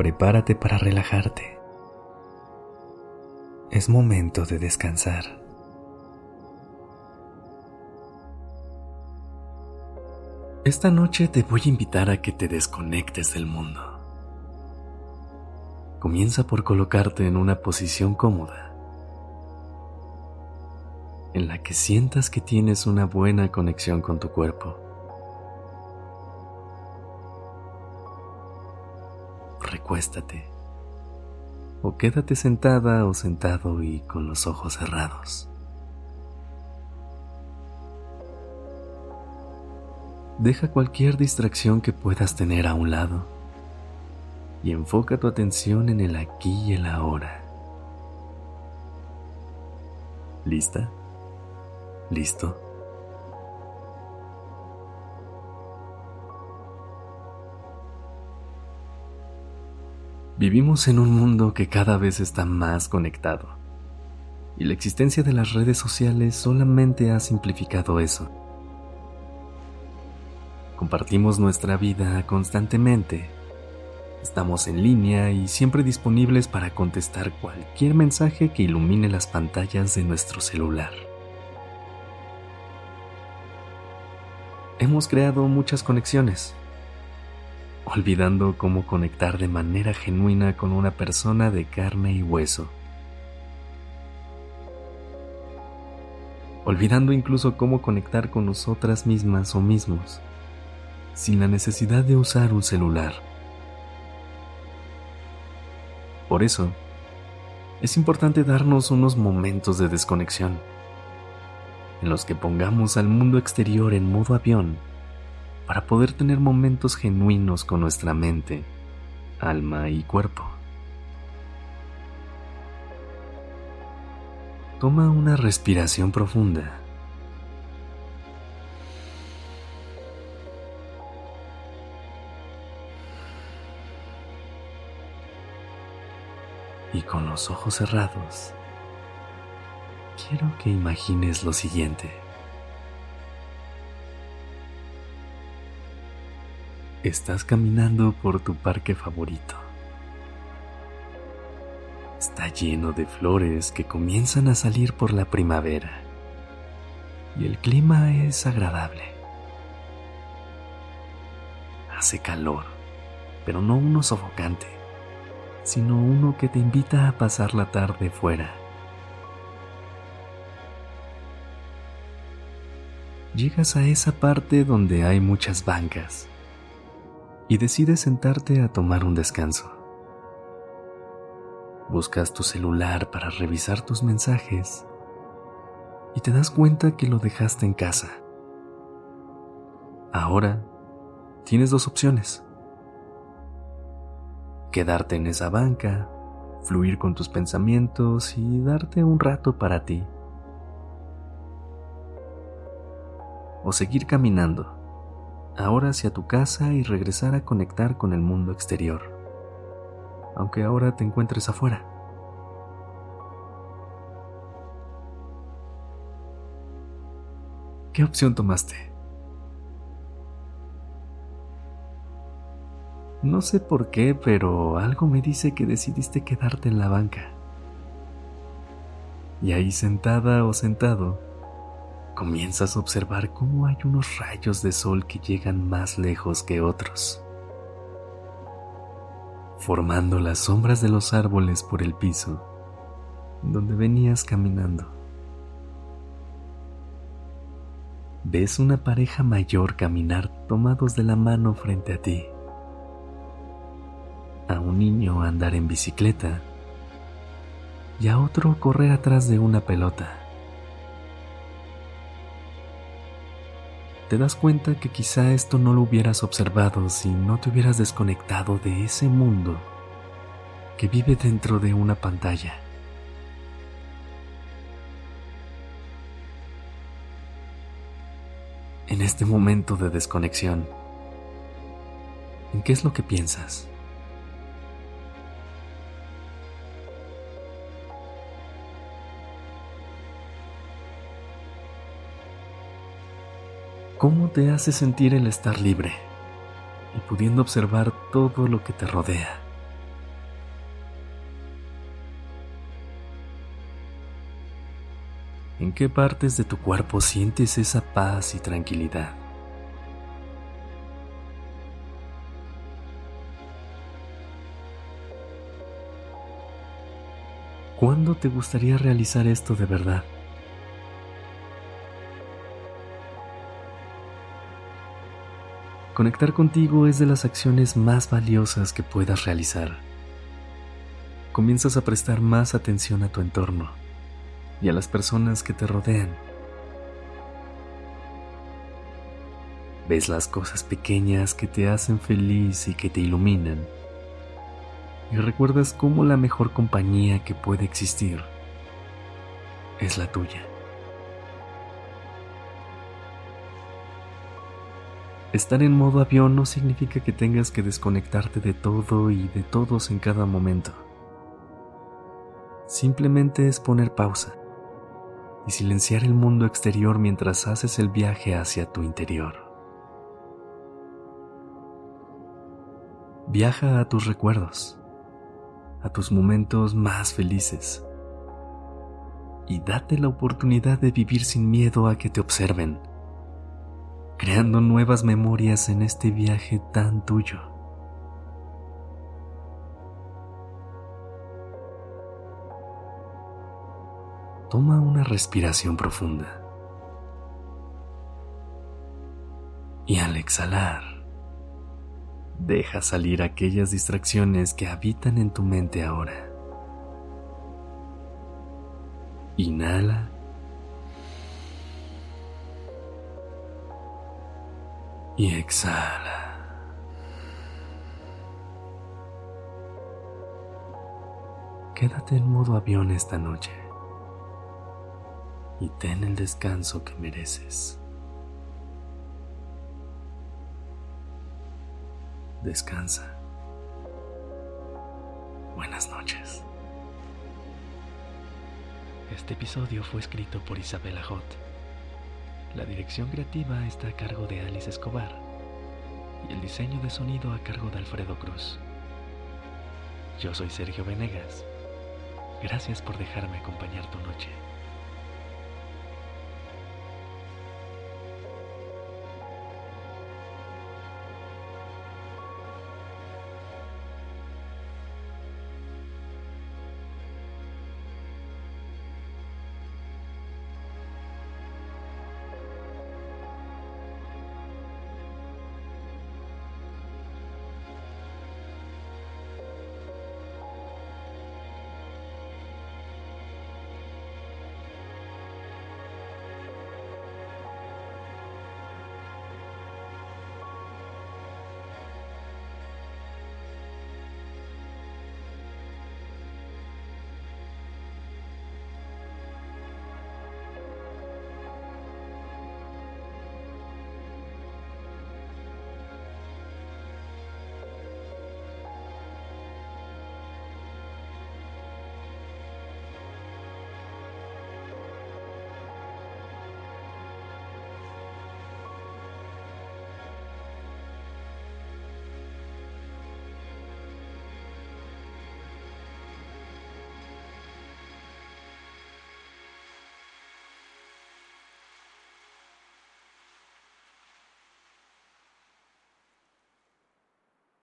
Prepárate para relajarte. Es momento de descansar. Esta noche te voy a invitar a que te desconectes del mundo. Comienza por colocarte en una posición cómoda, en la que sientas que tienes una buena conexión con tu cuerpo. Recuéstate o quédate sentada o sentado y con los ojos cerrados. Deja cualquier distracción que puedas tener a un lado y enfoca tu atención en el aquí y el ahora. ¿Lista? ¿Listo? Vivimos en un mundo que cada vez está más conectado y la existencia de las redes sociales solamente ha simplificado eso. Compartimos nuestra vida constantemente. Estamos en línea y siempre disponibles para contestar cualquier mensaje que ilumine las pantallas de nuestro celular. Hemos creado muchas conexiones, olvidando cómo conectar de manera genuina con una persona de carne y hueso. Olvidando incluso cómo conectar con nosotras mismas o mismos sin la necesidad de usar un celular. Por eso, es importante darnos unos momentos de desconexión, en los que pongamos al mundo exterior en modo avión para poder tener momentos genuinos con nuestra mente, alma y cuerpo. Toma una respiración profunda y con los ojos cerrados, quiero que imagines lo siguiente. Estás caminando por tu parque favorito. Está lleno de flores que comienzan a salir por la primavera y el clima es agradable. Hace calor, pero no uno sofocante sino uno que te invita a pasar la tarde fuera. Llegas a esa parte donde hay muchas bancas y decides sentarte a tomar un descanso. Buscas tu celular para revisar tus mensajes y te das cuenta que lo dejaste en casa. Ahora tienes dos opciones quedarte en esa banca, fluir con tus pensamientos y darte un rato para ti. O seguir caminando, ahora hacia tu casa y regresar a conectar con el mundo exterior, aunque ahora te encuentres afuera. ¿Qué opción tomaste? No sé por qué, pero algo me dice que decidiste quedarte en la banca. Y ahí sentada o sentado, comienzas a observar cómo hay unos rayos de sol que llegan más lejos que otros, formando las sombras de los árboles por el piso donde venías caminando. Ves una pareja mayor caminar tomados de la mano frente a ti a un niño andar en bicicleta y a otro correr atrás de una pelota. Te das cuenta que quizá esto no lo hubieras observado si no te hubieras desconectado de ese mundo que vive dentro de una pantalla. En este momento de desconexión, ¿en qué es lo que piensas? ¿Cómo te hace sentir el estar libre y pudiendo observar todo lo que te rodea? ¿En qué partes de tu cuerpo sientes esa paz y tranquilidad? ¿Cuándo te gustaría realizar esto de verdad? Conectar contigo es de las acciones más valiosas que puedas realizar. Comienzas a prestar más atención a tu entorno y a las personas que te rodean. Ves las cosas pequeñas que te hacen feliz y que te iluminan. Y recuerdas cómo la mejor compañía que puede existir es la tuya. Estar en modo avión no significa que tengas que desconectarte de todo y de todos en cada momento. Simplemente es poner pausa y silenciar el mundo exterior mientras haces el viaje hacia tu interior. Viaja a tus recuerdos, a tus momentos más felices y date la oportunidad de vivir sin miedo a que te observen creando nuevas memorias en este viaje tan tuyo. Toma una respiración profunda. Y al exhalar, deja salir aquellas distracciones que habitan en tu mente ahora. Inhala y exhala. Quédate en modo avión esta noche y ten el descanso que mereces. Descansa. Buenas noches. Este episodio fue escrito por Isabela Hot la dirección creativa está a cargo de Alice Escobar y el diseño de sonido a cargo de Alfredo Cruz. Yo soy Sergio Venegas. Gracias por dejarme acompañar tu noche.